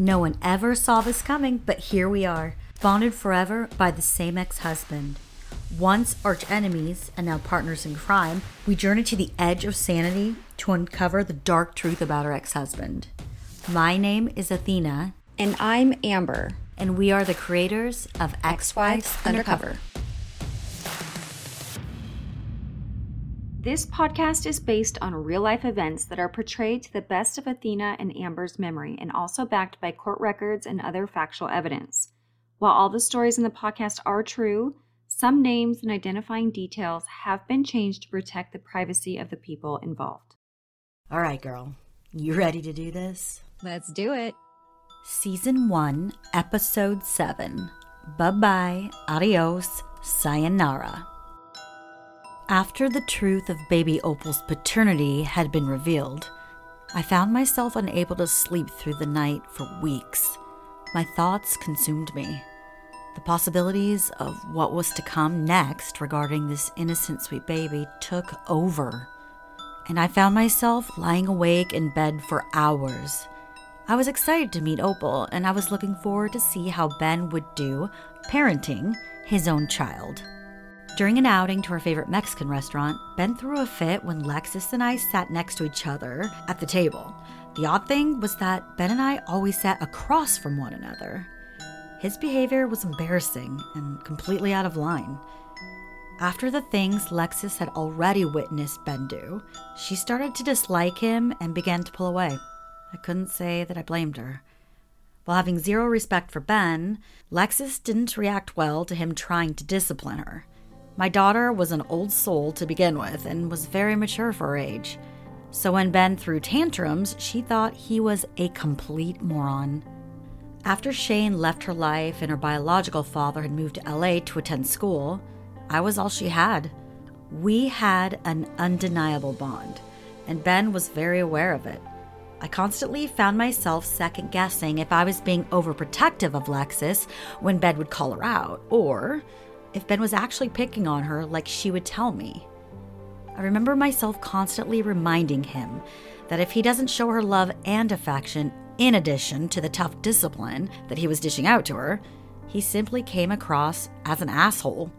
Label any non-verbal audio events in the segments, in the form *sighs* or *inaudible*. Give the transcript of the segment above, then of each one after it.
No one ever saw this coming, but here we are, bonded forever by the same ex husband. Once arch enemies and now partners in crime, we journey to the edge of sanity to uncover the dark truth about our ex husband. My name is Athena, And I'm Amber. and we are the creators of Ex Wives Undercover. This podcast is based on real life events that are portrayed to the best of Athena and Amber's memory and also backed by court records and other factual evidence. While all the stories in the podcast are true, some names and identifying details have been changed to protect the privacy of the people involved. All right, girl, you ready to do this? Let's do it. Season 1, Episode 7 Bye bye, adios, sayonara. After the truth of baby Opal's paternity had been revealed, I found myself unable to sleep through the night for weeks. My thoughts consumed me. The possibilities of what was to come next regarding this innocent sweet baby took over. And I found myself lying awake in bed for hours. I was excited to meet Opal, and I was looking forward to see how Ben would do parenting his own child. During an outing to our favorite Mexican restaurant, Ben threw a fit when Lexus and I sat next to each other at the table. The odd thing was that Ben and I always sat across from one another. His behavior was embarrassing and completely out of line. After the things Lexus had already witnessed Ben do, she started to dislike him and began to pull away. I couldn't say that I blamed her. While having zero respect for Ben, Lexus didn't react well to him trying to discipline her. My daughter was an old soul to begin with and was very mature for her age. So when Ben threw tantrums, she thought he was a complete moron. After Shane left her life and her biological father had moved to LA to attend school, I was all she had. We had an undeniable bond, and Ben was very aware of it. I constantly found myself second guessing if I was being overprotective of Lexus when Ben would call her out, or if Ben was actually picking on her like she would tell me. I remember myself constantly reminding him that if he doesn't show her love and affection, in addition to the tough discipline that he was dishing out to her, he simply came across as an asshole.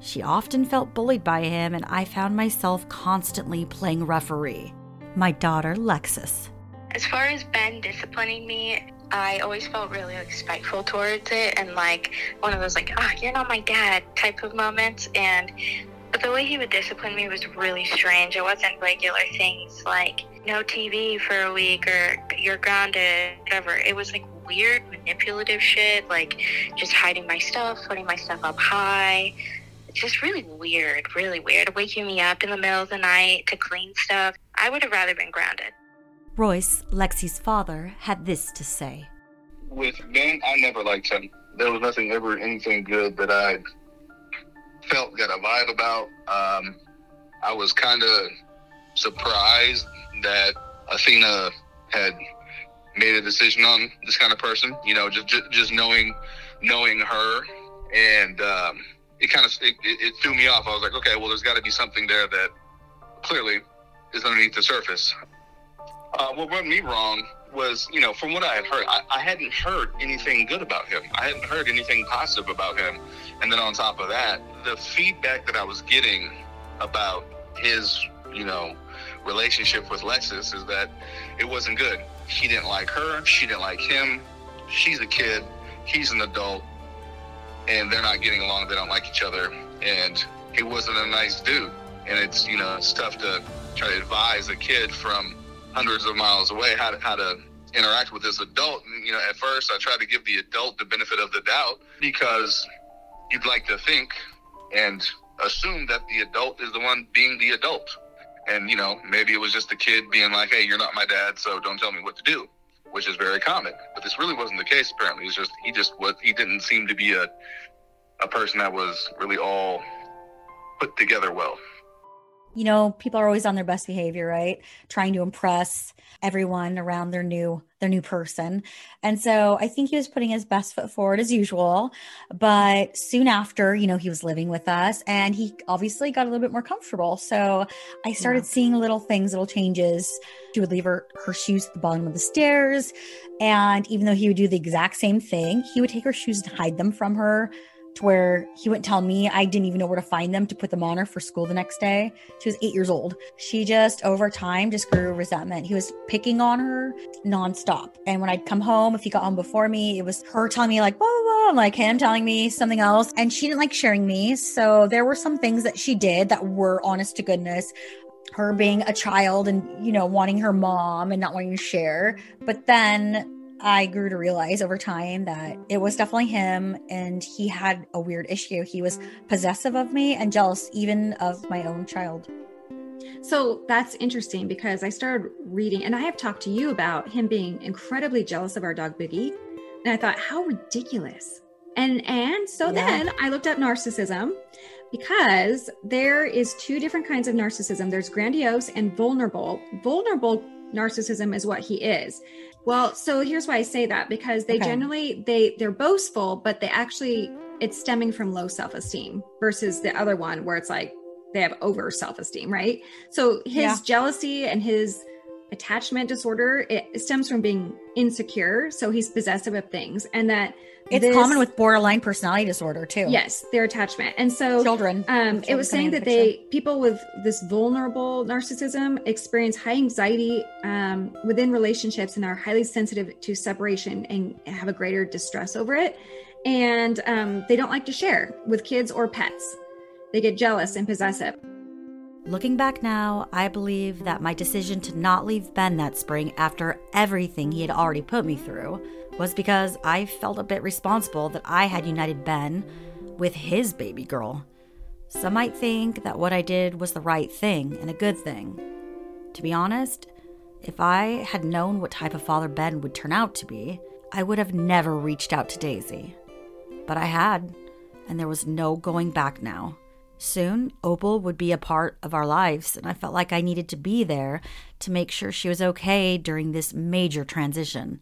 She often felt bullied by him, and I found myself constantly playing referee. My daughter, Lexus. As far as Ben disciplining me, I always felt really like, spiteful towards it and like one of those like, ah, you're not my dad type of moments. And the way he would discipline me was really strange. It wasn't regular things like no TV for a week or you're grounded, whatever. It was like weird manipulative shit, like just hiding my stuff, putting my stuff up high. Just really weird, really weird. Waking me up in the middle of the night to clean stuff. I would have rather been grounded. Royce, Lexi's father, had this to say. with Ben, I never liked him. There was nothing ever anything good that I felt got a vibe about. Um, I was kind of surprised that Athena had made a decision on this kind of person. You know, just just, just knowing knowing her, and um, it kind of it, it, threw me off. I was like, okay, well, there's got to be something there that clearly is underneath the surface. Uh, what rubbed me wrong was, you know, from what I had heard, I, I hadn't heard anything good about him. I hadn't heard anything positive about him. And then on top of that, the feedback that I was getting about his, you know, relationship with Lexus is that it wasn't good. He didn't like her. She didn't like him. She's a kid. He's an adult. And they're not getting along. They don't like each other. And he wasn't a nice dude. And it's, you know, it's tough to try to advise a kid from hundreds of miles away how to, how to interact with this adult. And, you know, at first I tried to give the adult the benefit of the doubt because you'd like to think and assume that the adult is the one being the adult. And, you know, maybe it was just the kid being like, hey, you're not my dad, so don't tell me what to do, which is very common. But this really wasn't the case, apparently. It's just, he just was, he didn't seem to be a, a person that was really all put together well. You know, people are always on their best behavior, right? Trying to impress everyone around their new their new person. And so I think he was putting his best foot forward as usual. But soon after, you know, he was living with us and he obviously got a little bit more comfortable. So I started yeah. seeing little things, little changes. She would leave her, her shoes at the bottom of the stairs. And even though he would do the exact same thing, he would take her shoes and hide them from her to where he wouldn't tell me I didn't even know where to find them to put them on her for school the next day. She was eight years old. She just over time just grew resentment. He was picking on her nonstop. And when I'd come home, if he got home before me, it was her telling me like blah blah, blah like him telling me something else. And she didn't like sharing me. So there were some things that she did that were honest to goodness her being a child and you know wanting her mom and not wanting to share but then I grew to realize over time that it was definitely him and he had a weird issue. He was possessive of me and jealous even of my own child. So that's interesting because I started reading and I have talked to you about him being incredibly jealous of our dog Biggie. And I thought, how ridiculous. And and so yeah. then I looked up narcissism because there is two different kinds of narcissism. There's grandiose and vulnerable. Vulnerable narcissism is what he is. Well, so here's why I say that because they okay. generally they they're boastful, but they actually it's stemming from low self-esteem versus the other one where it's like they have over self-esteem, right? So his yeah. jealousy and his attachment disorder it stems from being insecure, so he's possessive of things and that it's this, common with borderline personality disorder too. Yes, their attachment. And so children. Um, it was saying that they people with this vulnerable narcissism experience high anxiety um, within relationships and are highly sensitive to separation and have a greater distress over it. And um, they don't like to share with kids or pets. They get jealous and possessive. Looking back now, I believe that my decision to not leave Ben that spring after everything he had already put me through was because I felt a bit responsible that I had united Ben with his baby girl. Some might think that what I did was the right thing and a good thing. To be honest, if I had known what type of father Ben would turn out to be, I would have never reached out to Daisy. But I had, and there was no going back now. Soon, Opal would be a part of our lives, and I felt like I needed to be there to make sure she was okay during this major transition.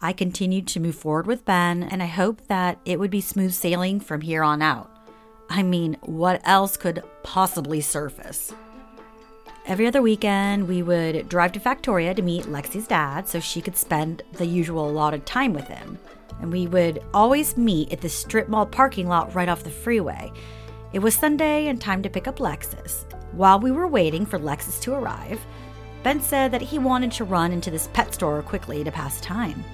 I continued to move forward with Ben, and I hoped that it would be smooth sailing from here on out. I mean, what else could possibly surface? Every other weekend, we would drive to Factoria to meet Lexi's dad so she could spend the usual allotted time with him. And we would always meet at the strip mall parking lot right off the freeway. It was Sunday and time to pick up Lexus. While we were waiting for Lexus to arrive, Ben said that he wanted to run into this pet store quickly to pass time.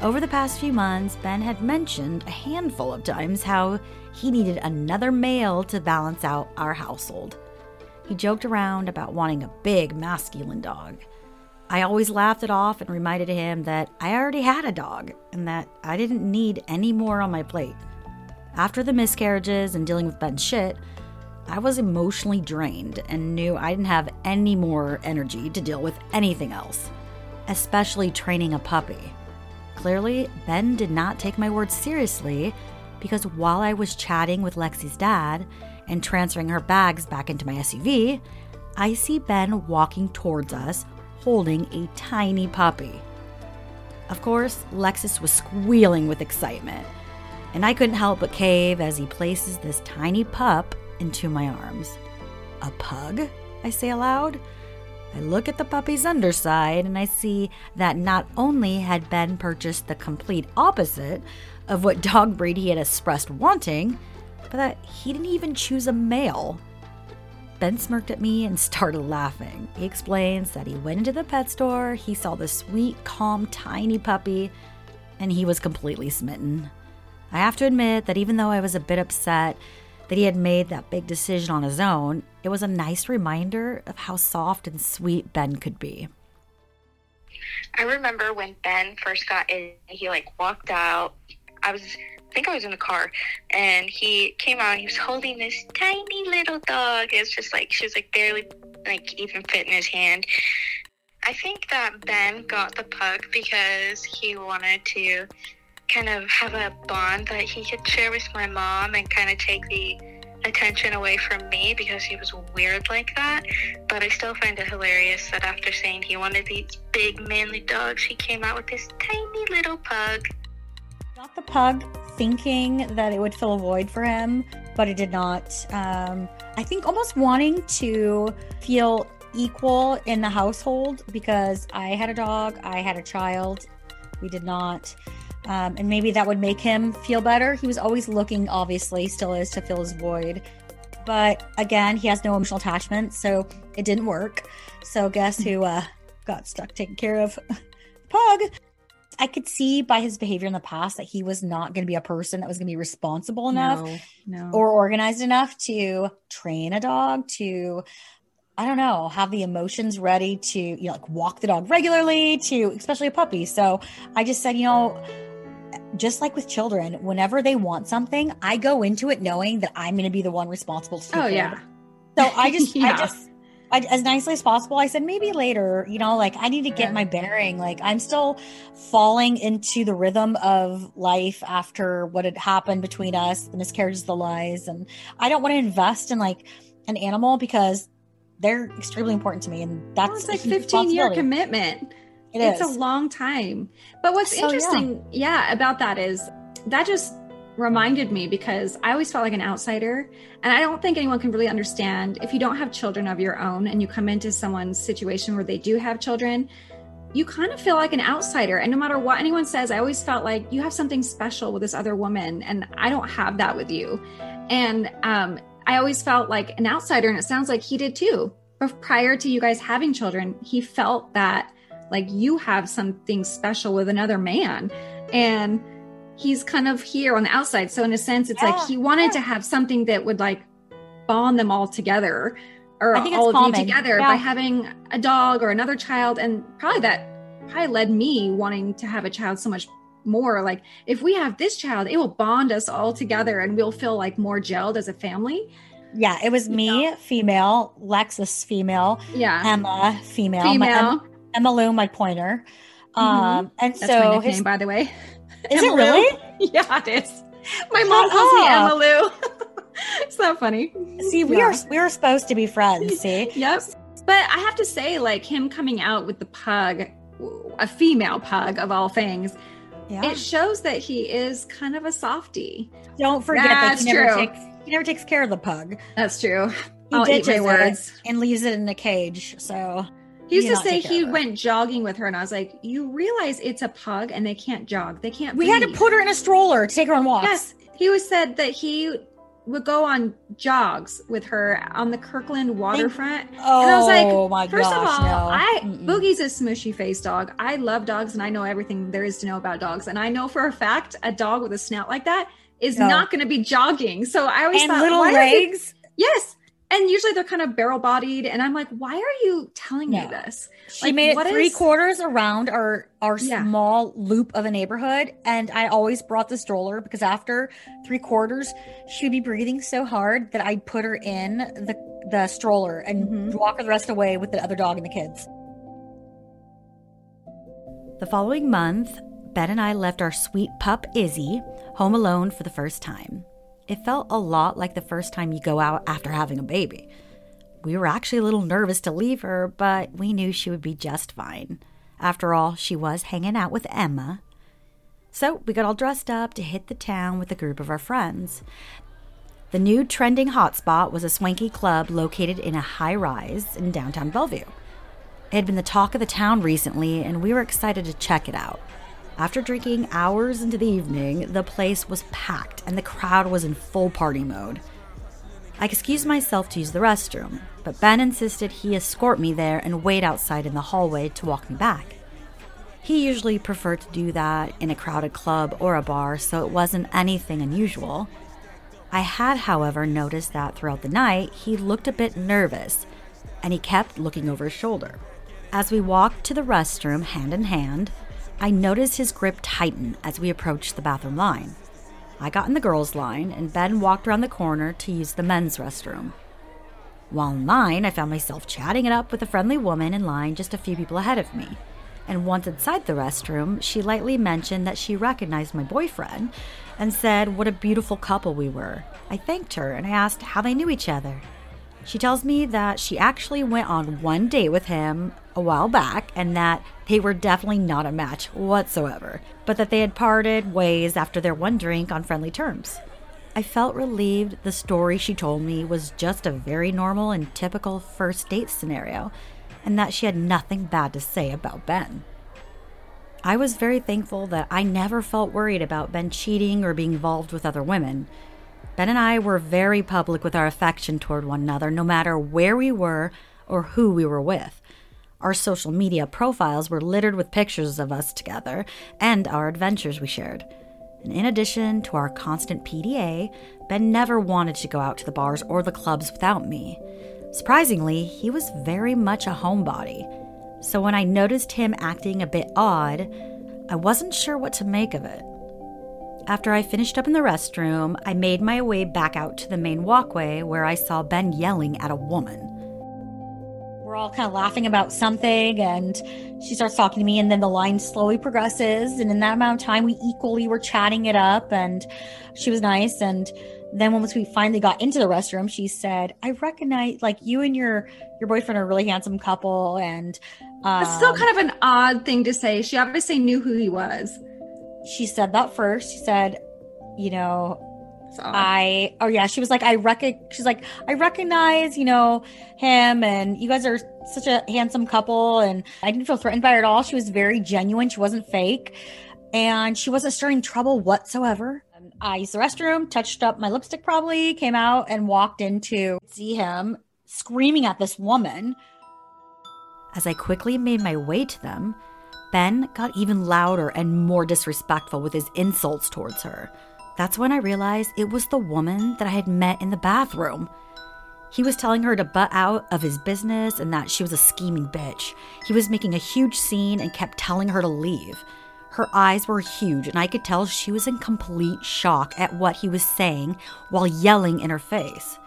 Over the past few months, Ben had mentioned a handful of times how he needed another male to balance out our household. He joked around about wanting a big masculine dog. I always laughed it off and reminded him that I already had a dog and that I didn't need any more on my plate. After the miscarriages and dealing with Ben's shit, I was emotionally drained and knew I didn't have any more energy to deal with anything else, especially training a puppy. Clearly, Ben did not take my words seriously because while I was chatting with Lexi's dad and transferring her bags back into my SUV, I see Ben walking towards us holding a tiny puppy. Of course, Lexus was squealing with excitement, and I couldn't help but cave as he places this tiny pup into my arms. A pug? I say aloud. I look at the puppy's underside and I see that not only had Ben purchased the complete opposite of what dog breed he had expressed wanting, but that he didn't even choose a male. Ben smirked at me and *laughs* started laughing. He explains that he went into the pet store, he saw the sweet, calm, tiny puppy, and he was completely smitten. I have to admit that even though I was a bit upset that he had made that big decision on his own, it was a nice reminder of how soft and sweet Ben could be. I remember when Ben first got in, he like walked out. I was, I think I was in the car, and he came out. and He was holding this tiny little dog. It's just like she was like barely like even fit in his hand. I think that Ben got the pug because he wanted to kind of have a bond that he could share with my mom and kind of take the attention away from me because he was weird like that. But I still find it hilarious that after saying he wanted these big manly dogs, he came out with this tiny little pug. Got the pug thinking that it would fill a void for him, but it did not. Um, I think almost wanting to feel equal in the household because I had a dog, I had a child. We did not. Um, and maybe that would make him feel better. He was always looking, obviously, still is to fill his void. But again, he has no emotional attachment, so it didn't work. So guess who uh, got stuck taking care of? *laughs* Pug. I could see by his behavior in the past that he was not going to be a person that was going to be responsible enough No, no. or organized enough to train a dog to I don't know, have the emotions ready to, you know, like walk the dog regularly to especially a puppy. So I just said, you know, just like with children, whenever they want something, I go into it knowing that I'm going to be the one responsible to oh yeah. So I *laughs* just, I Yeah. just, I, as nicely as possible, I said maybe later. You know, like I need to get Yeah. my bearing. Like I'm still falling into the rhythm of life after what had happened between us, the miscarriages, the lies, and I don't want to invest in like an animal because they're extremely important to me, and that's Well, like huge 15 year commitment. It it's is. a long time. But what's So, yeah. interesting, yeah. about that is that just reminded me because I always felt like an outsider. And I don't think anyone can really understand if you don't have children of your own and you come into someone's situation where they do have children, you kind of feel like an outsider. And no matter what anyone says, I always felt like you have something special with this other woman, and I don't have that with you. And um, I always felt like an outsider, and it sounds like he did too. But prior to you guys having children, he felt that like you have something special with another man. And he's kind of here on the outside. So in a sense, it's Yeah, like he wanted yeah. to have something that would like bond them all together or I think it's all of you together Yeah. by having a dog or another child. And probably that probably led me wanting to have a child so much more. Like if we have this child, it will bond us all together and we'll feel like more gelled as a family. yeah, it was me, female, Lexus, female, Yeah. Emma, female, Female. Emma, Emma Lou, my pointer. Um, and That's so my nickname, his, by the way. *laughs* is it really? *laughs* Yeah, it is. My mom calls me Emma Lou. *laughs* it's that funny. See, we Yeah. are we are supposed to be friends. See, Yep. But I have to say, like him coming out with the pug, a female pug of all things, yeah. it shows that he is kind of a softie. Don't forget that That's he never true. takes he never takes care of the pug. That's true. He I'll eat my it words. and leaves it in a cage. So He used to say he went jogging with her, and I was like, "You realize it's a pug, and they can't jog. They can't." we had to put her in a stroller to take her on walks. Yes, he was said that he would go on jogs with her on the Kirkland waterfront. Oh And I was like, oh my First gosh, of all, no. I Mm-mm. Boogie's a smushy face dog. I love dogs and I know everything there is to know about dogs. And I know for a fact a dog with a snout like that is No. not going to be jogging. So I always and thought, little why are you- legs. yes. And usually they're kind of barrel bodied. And I'm like, why are you telling me this? She Like, made what three is- quarters around our our Yeah. small loop of a neighborhood, and I always brought the stroller because after three quarters, she would be breathing so hard that I'd put her in the the stroller and Mhm. walk her the rest away with the other dog and the kids. The following month, Ben and I left our sweet pup Izzy home alone for the first time. It felt a lot like the first time you go out after having a baby. We were actually a little nervous to leave her, but we knew she would be just fine. After all, she was hanging out with Emma. So we got all dressed up to hit the town with a group of our friends. The new trending hotspot was a swanky club located in a high rise in downtown Bellevue. It had been the talk of the town recently, and we were excited to check it out. After drinking hours into the evening, the place was packed and the crowd was in full party mode. I excused myself to use the restroom, but Ben insisted he escort me there and wait outside in the hallway to walk me back. He usually preferred to do that in a crowded club or a bar, so it wasn't anything unusual. I had, however, noticed that throughout the night he looked a bit nervous and he kept looking over his shoulder. As we walked to the restroom hand in hand, I noticed his grip tighten as we approached the bathroom line. I got in the girls' line, and Ben walked around the corner to use the men's restroom. While in line, I found myself chatting it up with a friendly woman in line just a few people ahead of me. And once inside the restroom, she lightly mentioned that she recognized my boyfriend and said what a beautiful couple we were. I thanked her and I asked how they knew each other. She tells me that she actually went on one date with him a while back and that they were definitely not a match whatsoever, but that they had parted ways after their one drink on friendly terms. I felt relieved the story she told me was just a very normal and typical first date scenario, and that she had nothing bad to say about Ben. I was very thankful that I never felt worried about Ben cheating or being involved with other women. Ben and I were very public with our affection toward one another, no matter where we were or who we were with. Our social media profiles were littered with pictures of us together and our adventures we shared. And in addition to our constant PDA, Ben never wanted to go out to the bars or the clubs without me. Surprisingly, he was very much a homebody. So when I noticed him acting a bit odd, I wasn't sure what to make of it. After I finished up in the restroom, I made my way back out to the main walkway where I saw Ben yelling at a woman. We're all kind of laughing about something, and she starts talking to me, and then the line slowly progresses. And in that amount of time, we equally were chatting it up, and she was nice. And then once we finally got into the restroom, she said, "I recognize like you and your your boyfriend are a really handsome couple." And um, it's still kind of an odd thing to say. She obviously knew who he was she said that first. She said, you know, I oh yeah, she was like I reckon she's like I recognize, you know, him and you guys are such a handsome couple and I didn't feel threatened by her at all. She was very genuine. She wasn't fake and she wasn't stirring trouble whatsoever. I used the restroom, touched up my lipstick probably, came out and walked into see him screaming at this woman. As I quickly made my way to them, Ben got even louder and more disrespectful with his insults towards her. That's when I realized it was the woman that I had met in the bathroom. He was telling her to butt out of his business and that she was a scheming bitch. He was making a huge scene and kept telling her to leave. Her eyes were huge, and I could tell she was in complete shock at what he was saying while yelling in her face.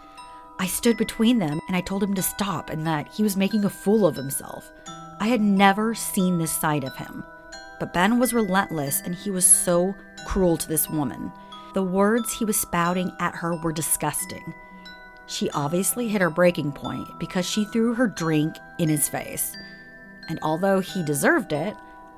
I stood between them and I told him to stop and that he was making a fool of himself. I had never seen this side of him. But Ben was relentless and he was so cruel to this woman. The words he was spouting at her were disgusting. She obviously hit her breaking point because she threw her drink in his face. And although he deserved it,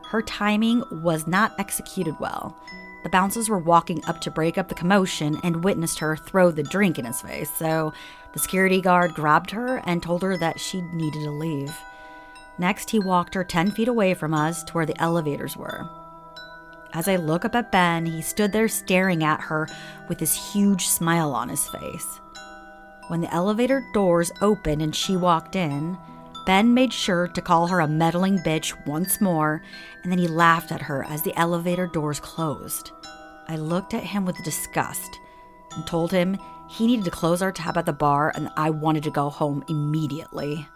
her timing was not executed well. The bouncers were walking up to break up the commotion and witnessed her throw the drink in his face, so the security guard grabbed her and told her that she needed to leave. Next, he walked her 10 feet away from us to where the elevators were. As I look up at Ben, he stood there staring at her with this huge smile on his face. When the elevator doors opened and she walked in, Ben made sure to call her a meddling bitch once more, and then he laughed at her as the elevator doors closed. I looked at him with disgust and told him he needed to close our tab at the bar and I wanted to go home immediately.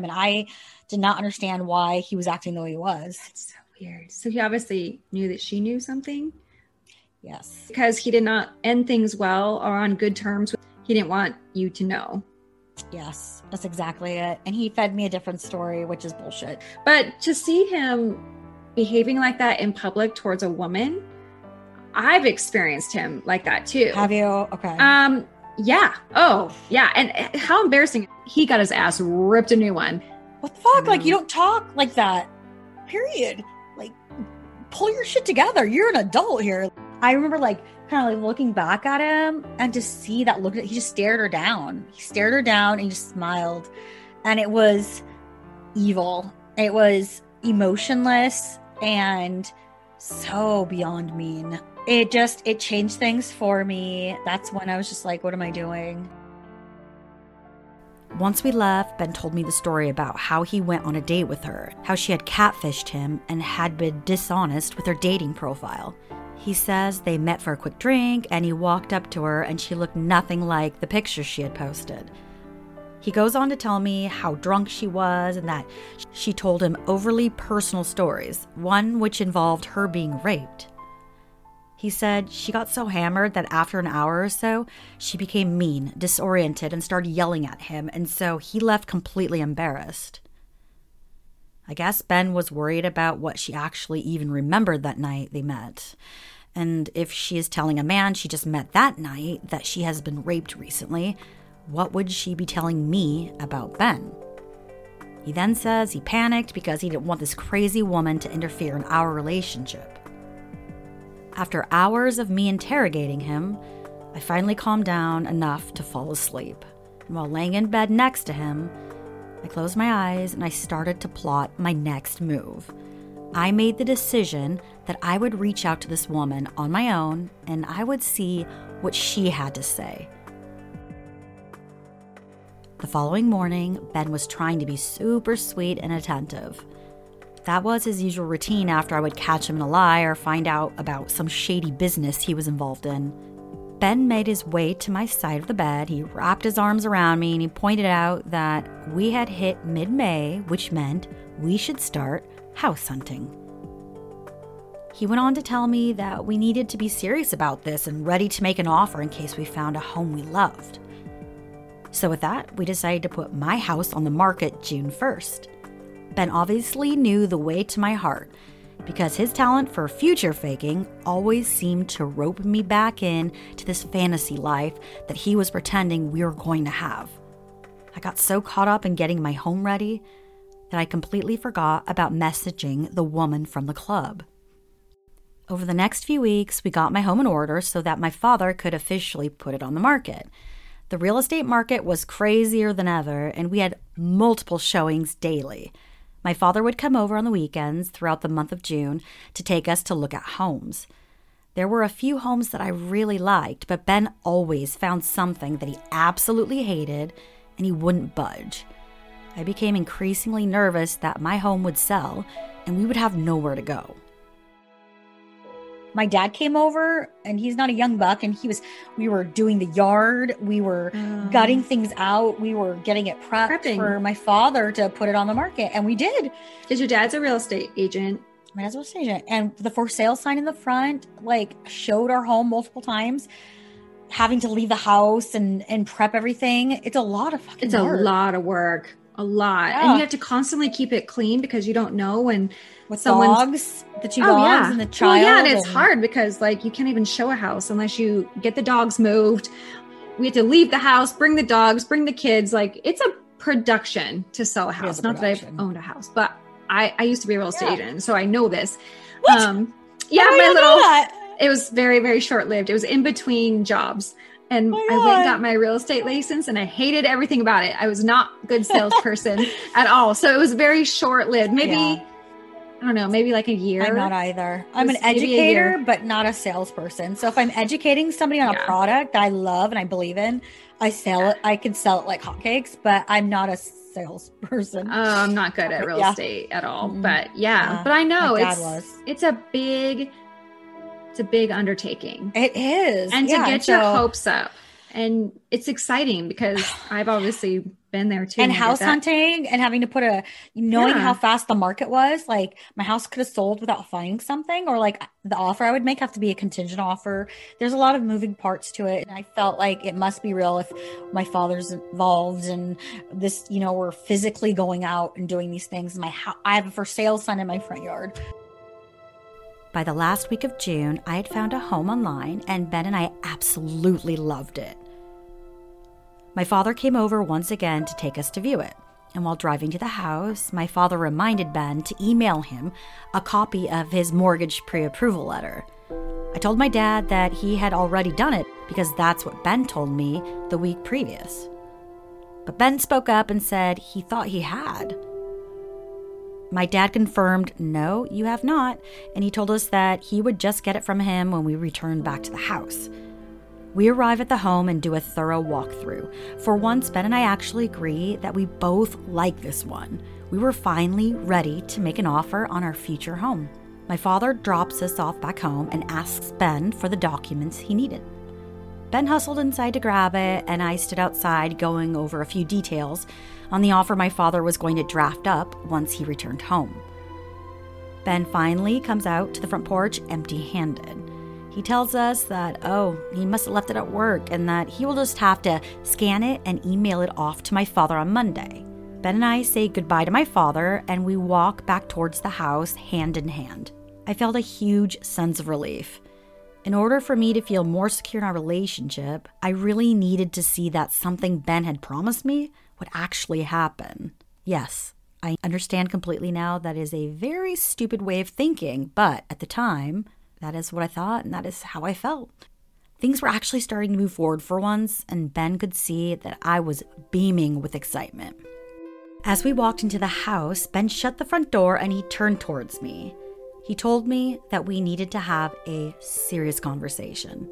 And I did not understand why he was acting the way he was. That's so weird. So he obviously knew that she knew something. Yes. Because he did not end things well or on good terms. He didn't want you to know. Yes, that's exactly it. And he fed me a different story, which is bullshit. But to see him behaving like that in public towards a woman, I've experienced him like that too. Have you? Okay. Um, yeah. Oh, yeah. And uh, how embarrassing. He got his ass ripped a new one. What the fuck? Like, you don't talk like that. Period. Like, pull your shit together. You're an adult here. I remember, like, kind of like looking back at him and to see that look, he just stared her down. He stared her down and he just smiled. And it was evil. It was emotionless and so beyond mean it just it changed things for me. That's when i was just like what am i doing? Once we left ben told me the story about how he went on a date with her how she had catfished him and had been dishonest with her dating profile. He says they met for a quick drink and he walked up to her and she looked nothing like the pictures she had posted. He goes on to tell me how drunk she was and that she told him overly personal stories, one which involved her being raped. He said she got so hammered that after an hour or so, she became mean, disoriented, and started yelling at him, and so he left completely embarrassed. I guess Ben was worried about what she actually even remembered that night they met. And if she is telling a man she just met that night that she has been raped recently, what would she be telling me about Ben? He then says he panicked because he didn't want this crazy woman to interfere in our relationship. After hours of me interrogating him, I finally calmed down enough to fall asleep. And while laying in bed next to him, I closed my eyes and I started to plot my next move. I made the decision that I would reach out to this woman on my own and I would see what she had to say. The following morning, Ben was trying to be super sweet and attentive. That was his usual routine after I would catch him in a lie or find out about some shady business he was involved in. Ben made his way to my side of the bed. He wrapped his arms around me and he pointed out that we had hit mid May, which meant we should start house hunting. He went on to tell me that we needed to be serious about this and ready to make an offer in case we found a home we loved. So, with that, we decided to put my house on the market June 1st. Ben obviously knew the way to my heart because his talent for future faking always seemed to rope me back in to this fantasy life that he was pretending we were going to have. I got so caught up in getting my home ready that I completely forgot about messaging the woman from the club. Over the next few weeks, we got my home in order so that my father could officially put it on the market. The real estate market was crazier than ever, and we had multiple showings daily. My father would come over on the weekends throughout the month of June to take us to look at homes. There were a few homes that I really liked, but Ben always found something that he absolutely hated and he wouldn't budge. I became increasingly nervous that my home would sell and we would have nowhere to go my dad came over and he's not a young buck and he was we were doing the yard we were um, gutting things out we were getting it prepped prepping. for my father to put it on the market and we did because your dad's a real estate agent my dad's a real estate agent and the for sale sign in the front like showed our home multiple times having to leave the house and and prep everything it's a lot of fucking it's work. a lot of work a lot yeah. and you have to constantly keep it clean because you don't know when with dogs, the two oh, dogs yeah. and the child. Well, yeah, and it's hard because like you can't even show a house unless you get the dogs moved. We had to leave the house, bring the dogs, bring the kids. Like it's a production to sell a house. A Not production. that I've owned a house, but I, I used to be a real estate yeah. agent, so I know this. What? Um, yeah, my little. It was very very short lived. It was in between jobs and oh I went and got my real estate license and I hated everything about it. I was not a good salesperson *laughs* at all. So it was very short lived. Maybe yeah. I don't know, maybe like a year. I'm not either. I'm an educator, but not a salesperson. So if I'm educating somebody on yeah. a product that I love and I believe in, I sell yeah. it. I can sell it like hotcakes, but I'm not a salesperson. Uh, I'm not good at real yeah. estate at all. Mm-hmm. But yeah, but I know it's was. it's a big it's a big undertaking. It is. And to get so, your hopes up. And it's exciting because *sighs* I've obviously been there too. And house hunting and having to put a knowing yeah. how fast the market was. Like my house could have sold without finding something, or like the offer I would make have to be a contingent offer. There's a lot of moving parts to it. And I felt like it must be real if my father's involved and this, you know, we're physically going out and doing these things. My house, I have a for sale sign in my front yard. By the last week of June, I had found a home online, and Ben and I absolutely loved it. My father came over once again to take us to view it. And while driving to the house, my father reminded Ben to email him a copy of his mortgage pre approval letter. I told my dad that he had already done it because that's what Ben told me the week previous. But Ben spoke up and said he thought he had. My dad confirmed, no, you have not, and he told us that he would just get it from him when we returned back to the house. We arrive at the home and do a thorough walkthrough. For once, Ben and I actually agree that we both like this one. We were finally ready to make an offer on our future home. My father drops us off back home and asks Ben for the documents he needed. Ben hustled inside to grab it, and I stood outside going over a few details on the offer my father was going to draft up once he returned home. Ben finally comes out to the front porch empty handed. He tells us that, oh, he must have left it at work and that he will just have to scan it and email it off to my father on Monday. Ben and I say goodbye to my father and we walk back towards the house hand in hand. I felt a huge sense of relief. In order for me to feel more secure in our relationship, I really needed to see that something Ben had promised me would actually happen. Yes, I understand completely now that is a very stupid way of thinking, but at the time, that is what I thought and that is how I felt. Things were actually starting to move forward for once, and Ben could see that I was beaming with excitement. As we walked into the house, Ben shut the front door and he turned towards me. He told me that we needed to have a serious conversation.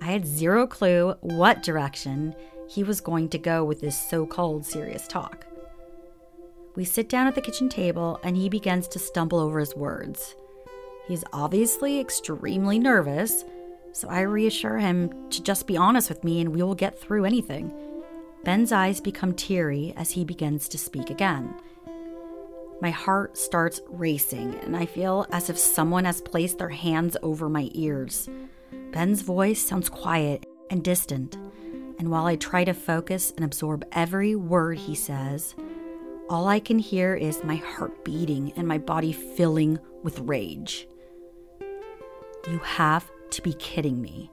I had zero clue what direction he was going to go with this so called serious talk. We sit down at the kitchen table and he begins to stumble over his words. He's obviously extremely nervous, so I reassure him to just be honest with me and we will get through anything. Ben's eyes become teary as he begins to speak again. My heart starts racing, and I feel as if someone has placed their hands over my ears. Ben's voice sounds quiet and distant, and while I try to focus and absorb every word he says, all I can hear is my heart beating and my body filling with rage. You have to be kidding me.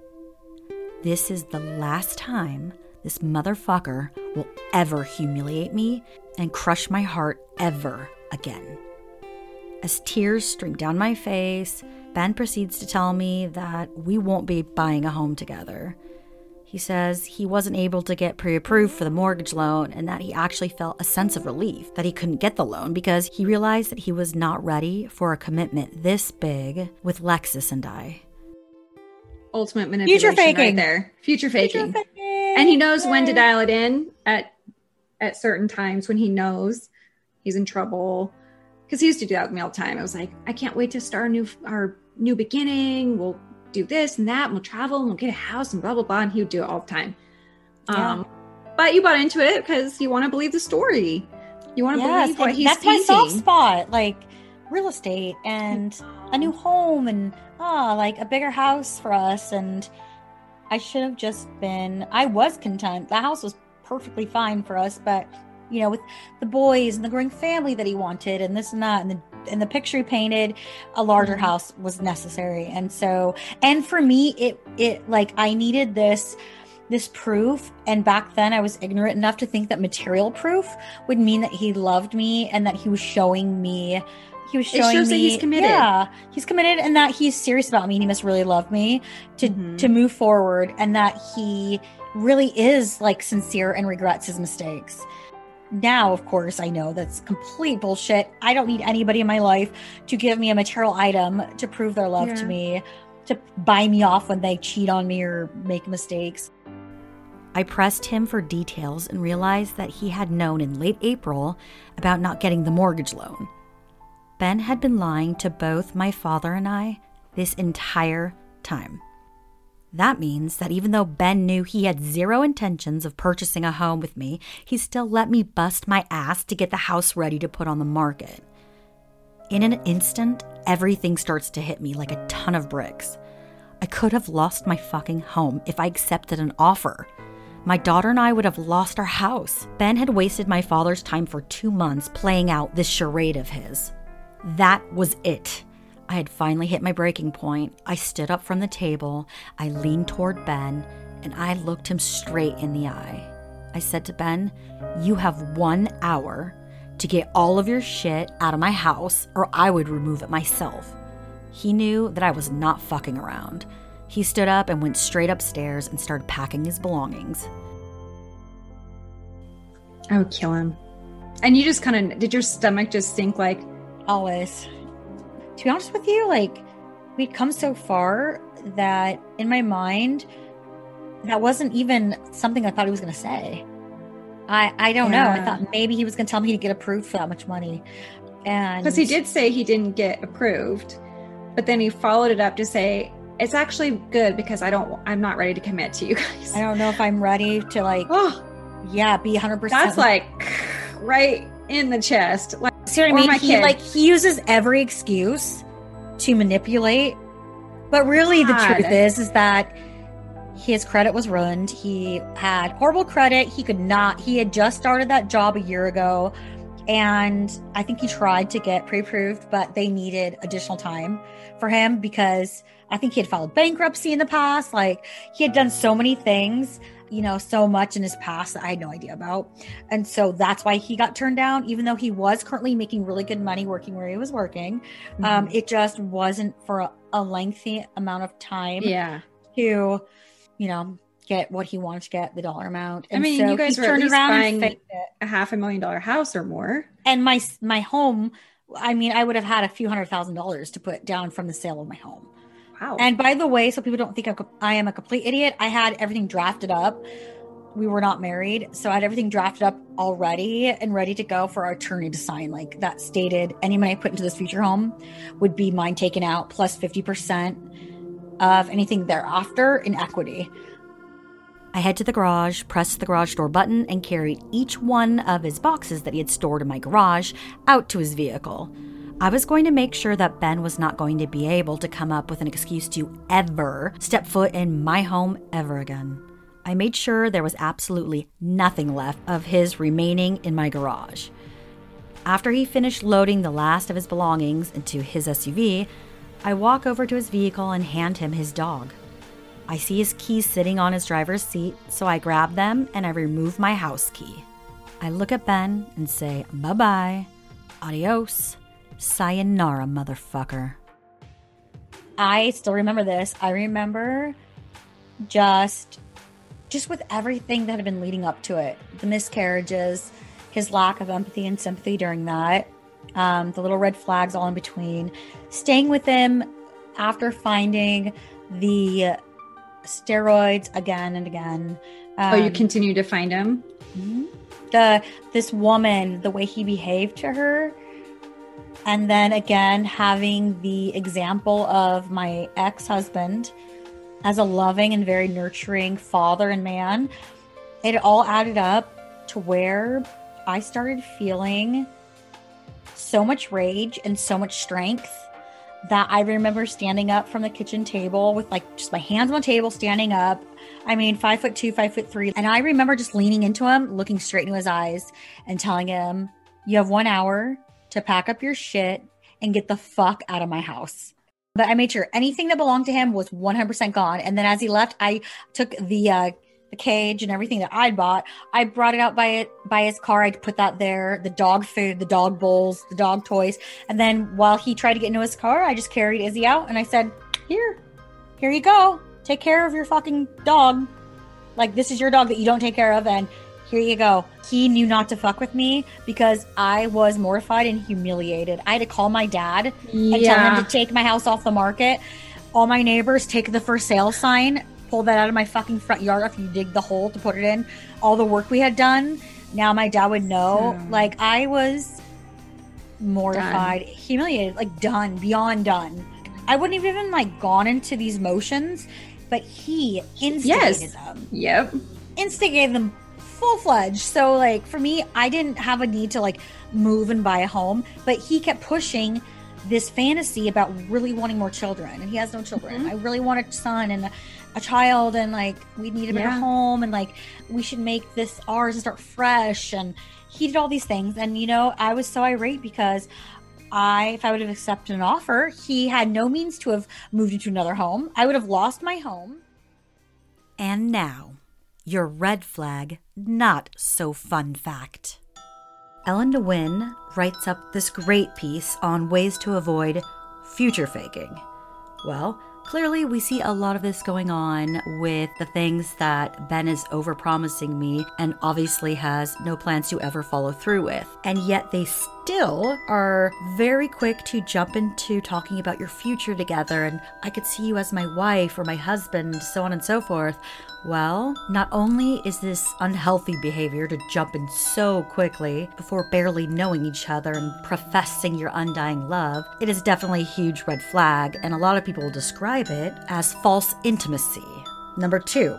This is the last time this motherfucker will ever humiliate me and crush my heart ever again. As tears stream down my face, Ben proceeds to tell me that we won't be buying a home together. He says he wasn't able to get pre approved for the mortgage loan and that he actually felt a sense of relief that he couldn't get the loan because he realized that he was not ready for a commitment this big with Lexus and I. Ultimate manipulation Future faking. right there. Future faking. Future faking. And he knows when to dial it in at at certain times when he knows he's in trouble. Because he used to do that with me all the time. I was like, I can't wait to start a new our new beginning. We'll do this and that. And we'll travel and we'll get a house and blah blah blah. And he would do it all the time. Yeah. Um, but you bought into it because you want to believe the story. You want to yes, believe what he's That's painting. my soft spot, like real estate and a new home and ah, like a bigger house for us. And I should have just been. I was content. The house was perfectly fine for us, but you know, with the boys and the growing family that he wanted and this and that and the and the picture he painted, a larger mm-hmm. house was necessary. And so and for me it it like I needed this this proof and back then I was ignorant enough to think that material proof would mean that he loved me and that he was showing me he was showing me he's committed. Yeah, he's committed, and that he's serious about me. And he must really love me to mm-hmm. to move forward, and that he really is like sincere and regrets his mistakes. Now, of course, I know that's complete bullshit. I don't need anybody in my life to give me a material item to prove their love yeah. to me, to buy me off when they cheat on me or make mistakes. I pressed him for details and realized that he had known in late April about not getting the mortgage loan. Ben had been lying to both my father and I this entire time. That means that even though Ben knew he had zero intentions of purchasing a home with me, he still let me bust my ass to get the house ready to put on the market. In an instant, everything starts to hit me like a ton of bricks. I could have lost my fucking home if I accepted an offer. My daughter and I would have lost our house. Ben had wasted my father's time for two months playing out this charade of his. That was it. I had finally hit my breaking point. I stood up from the table, I leaned toward Ben, and I looked him straight in the eye. I said to Ben, You have one hour to get all of your shit out of my house, or I would remove it myself. He knew that I was not fucking around. He stood up and went straight upstairs and started packing his belongings. I would kill him. And you just kind of, did your stomach just sink like? Always to be honest with you, like we'd come so far that in my mind, that wasn't even something I thought he was going to say. I I don't yeah. know. I thought maybe he was going to tell me he'd get approved for that much money, and because he did say he didn't get approved, but then he followed it up to say it's actually good because I don't. I'm not ready to commit to you *laughs* guys. I don't know if I'm ready to like. Oh, yeah, be 100. percent That's like right in the chest. Like See what I mean? He kid. like he uses every excuse to manipulate. But really God. the truth is is that his credit was ruined. He had horrible credit. He could not, he had just started that job a year ago. And I think he tried to get pre approved, but they needed additional time for him because I think he had filed bankruptcy in the past. Like he had done so many things, you know, so much in his past that I had no idea about. And so that's why he got turned down, even though he was currently making really good money working where he was working. Um, Mm-hmm. Um, it just wasn't for a, a lengthy amount of time Yeah. to, you know, get what he wanted to get, the dollar amount. I mean, you guys were turned around and buying-. A half a million dollar house or more. And my my home, I mean, I would have had a few hundred thousand dollars to put down from the sale of my home. Wow. And by the way, so people don't think I am a complete idiot, I had everything drafted up. We were not married, so I had everything drafted up already and ready to go for our attorney to sign. Like that stated, any money I put into this future home would be mine taken out plus 50% of anything thereafter in equity. I head to the garage, press the garage door button, and carried each one of his boxes that he had stored in my garage out to his vehicle. I was going to make sure that Ben was not going to be able to come up with an excuse to ever step foot in my home ever again. I made sure there was absolutely nothing left of his remaining in my garage. After he finished loading the last of his belongings into his SUV, I walk over to his vehicle and hand him his dog. I see his keys sitting on his driver's seat, so I grab them and I remove my house key. I look at Ben and say, bye bye, adios, sayonara, motherfucker. I still remember this. I remember just just with everything that had been leading up to it the miscarriages his lack of empathy and sympathy during that um, the little red flags all in between staying with him after finding the steroids again and again oh, you Um, continue to find him? the this woman the way he behaved to her and then again having the example of my ex-husband as a loving and very nurturing father and man it all added up to where i started feeling so much rage and so much strength that i remember standing up from the kitchen table with like just my hands on the table standing up I mean, five foot two, five foot three. And I remember just leaning into him, looking straight into his eyes, and telling him, You have one hour to pack up your shit and get the fuck out of my house. But I made sure anything that belonged to him was 100% gone. And then as he left, I took the, uh, the cage and everything that I'd bought. I brought it out by it by his car. I put that there, the dog food, the dog bowls, the dog toys. And then while he tried to get into his car, I just carried Izzy out and I said, Here, here you go. Take care of your fucking dog. Like this is your dog that you don't take care of, and here you go. He knew not to fuck with me because I was mortified and humiliated. I had to call my dad and tell him to take my house off the market. All my neighbors take the for sale sign, pull that out of my fucking front yard after you dig the hole to put it in. All the work we had done. Now my dad would know. Hmm. Like I was mortified, humiliated, like done, beyond done. I wouldn't have even like gone into these motions, but he instigated Yes. them Yep. instigated them full fledged. So like for me, I didn't have a need to like move and buy a home, but he kept pushing this fantasy about really wanting more children, and he has no children. I really want a son and a, child, and like we need a better Yeah. home, and like we should make this ours and start fresh. And he did all these things, and you know, I was so irate because. I, if I would have accepted an offer, he had no means to have moved into another home. I would have lost my home. And now, your red flag, not so fun fact. Ellen DeWin writes up this great piece on ways to avoid future faking. Well, clearly we see a lot of this going on with the things that Ben is overpromising me and obviously has no plans to ever follow through with. And yet they still are very quick to jump into talking about your future together and I could see you as my wife or my husband, so on and so forth. Well, not only is this unhealthy behavior to jump in so quickly before barely knowing each other and professing your undying love, it is definitely a huge red flag, and a lot of people will describe it as false intimacy. Number two,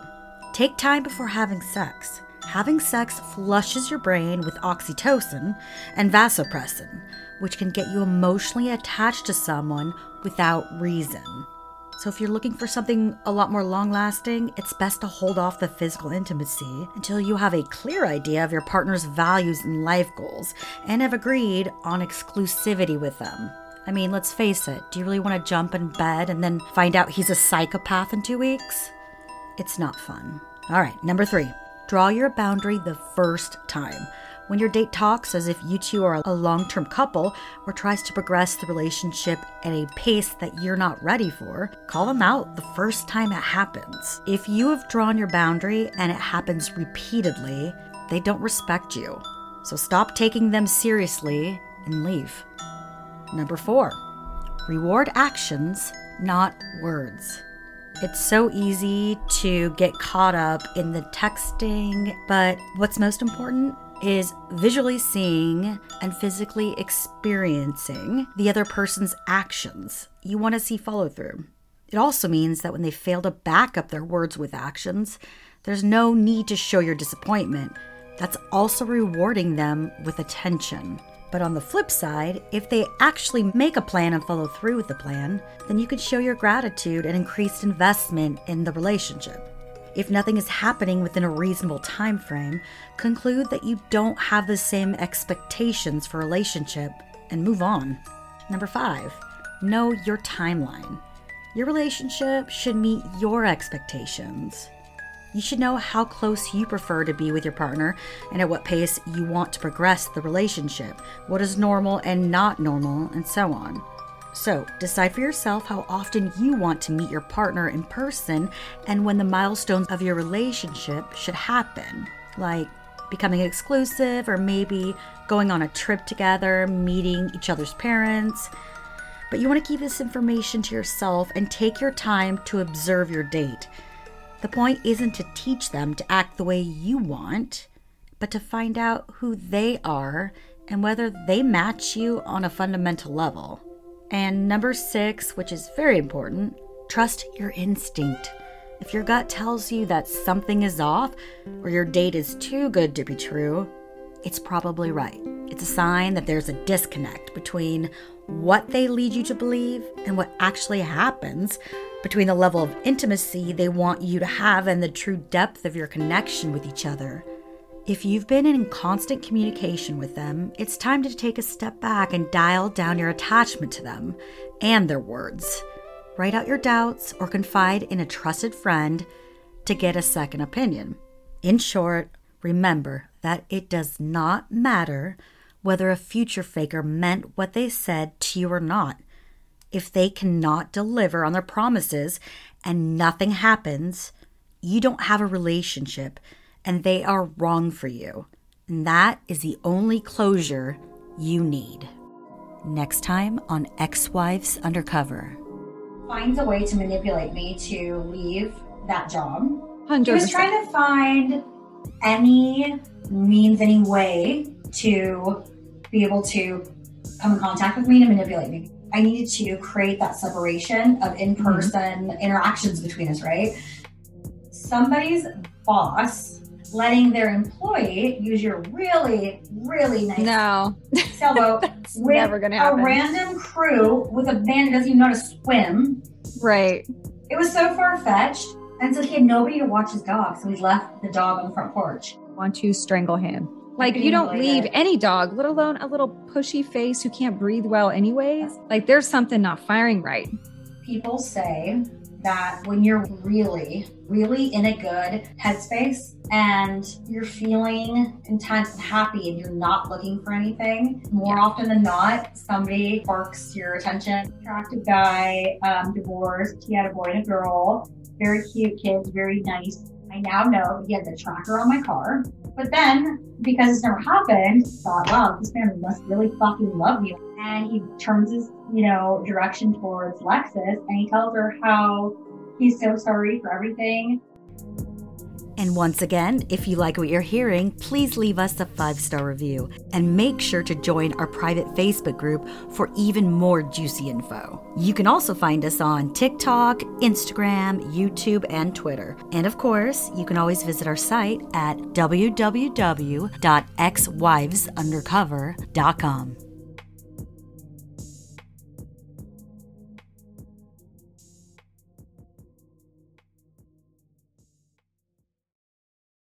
take time before having sex. Having sex flushes your brain with oxytocin and vasopressin, which can get you emotionally attached to someone without reason. So, if you're looking for something a lot more long lasting, it's best to hold off the physical intimacy until you have a clear idea of your partner's values and life goals and have agreed on exclusivity with them. I mean, let's face it, do you really want to jump in bed and then find out he's a psychopath in two weeks? It's not fun. All right, number three, draw your boundary the first time. When your date talks as if you two are a long term couple or tries to progress the relationship at a pace that you're not ready for, call them out the first time it happens. If you have drawn your boundary and it happens repeatedly, they don't respect you. So stop taking them seriously and leave. Number four, reward actions, not words. It's so easy to get caught up in the texting, but what's most important is visually seeing and physically experiencing the other person's actions. You want to see follow through. It also means that when they fail to back up their words with actions, there's no need to show your disappointment. That's also rewarding them with attention. But on the flip side, if they actually make a plan and follow through with the plan, then you could show your gratitude and increased investment in the relationship. If nothing is happening within a reasonable time frame, conclude that you don't have the same expectations for relationship and move on. Number 5, know your timeline. Your relationship should meet your expectations. You should know how close you prefer to be with your partner and at what pace you want to progress the relationship, what is normal and not normal, and so on. So, decide for yourself how often you want to meet your partner in person and when the milestones of your relationship should happen, like becoming exclusive or maybe going on a trip together, meeting each other's parents. But you want to keep this information to yourself and take your time to observe your date. The point isn't to teach them to act the way you want, but to find out who they are and whether they match you on a fundamental level. And number six, which is very important, trust your instinct. If your gut tells you that something is off or your date is too good to be true, it's probably right. It's a sign that there's a disconnect between what they lead you to believe and what actually happens between the level of intimacy they want you to have and the true depth of your connection with each other. If you've been in constant communication with them, it's time to take a step back and dial down your attachment to them and their words. Write out your doubts or confide in a trusted friend to get a second opinion. In short, remember that it does not matter whether a future faker meant what they said to you or not if they cannot deliver on their promises and nothing happens, you don't have a relationship and they are wrong for you. And that is the only closure you need. Next time on Ex Wives Undercover. Finds a way to manipulate me to leave that job. 100%. He was trying to find any means, any way to be able to come in contact with me to manipulate me. I needed to create that separation of in person mm-hmm. interactions between us, right? Somebody's boss letting their employee use your really, really nice no. sailboat *laughs* with never gonna happen. a random crew with a band that doesn't even know how to swim. Right. It was so far fetched. And so he had nobody to watch his dog, so he left the dog on the front porch. Want to strangle him. Like you don't leave it. any dog, let alone a little pushy face who can't breathe well anyways. Like there's something not firing right. People say that when you're really, really in a good headspace and you're feeling content and happy and you're not looking for anything, more yeah. often than not, somebody sparks your attention. Attractive guy, um, divorced, he had a boy and a girl, very cute kids, very nice. I now know he had the tracker on my car. But then, because this never happened, thought, wow, this man must really fucking love you. And he turns his, you know, direction towards Lexus and he tells her how he's so sorry for everything. And once again, if you like what you're hearing, please leave us a five star review and make sure to join our private Facebook group for even more juicy info. You can also find us on TikTok, Instagram, YouTube, and Twitter. And of course, you can always visit our site at www.exwivesundercover.com.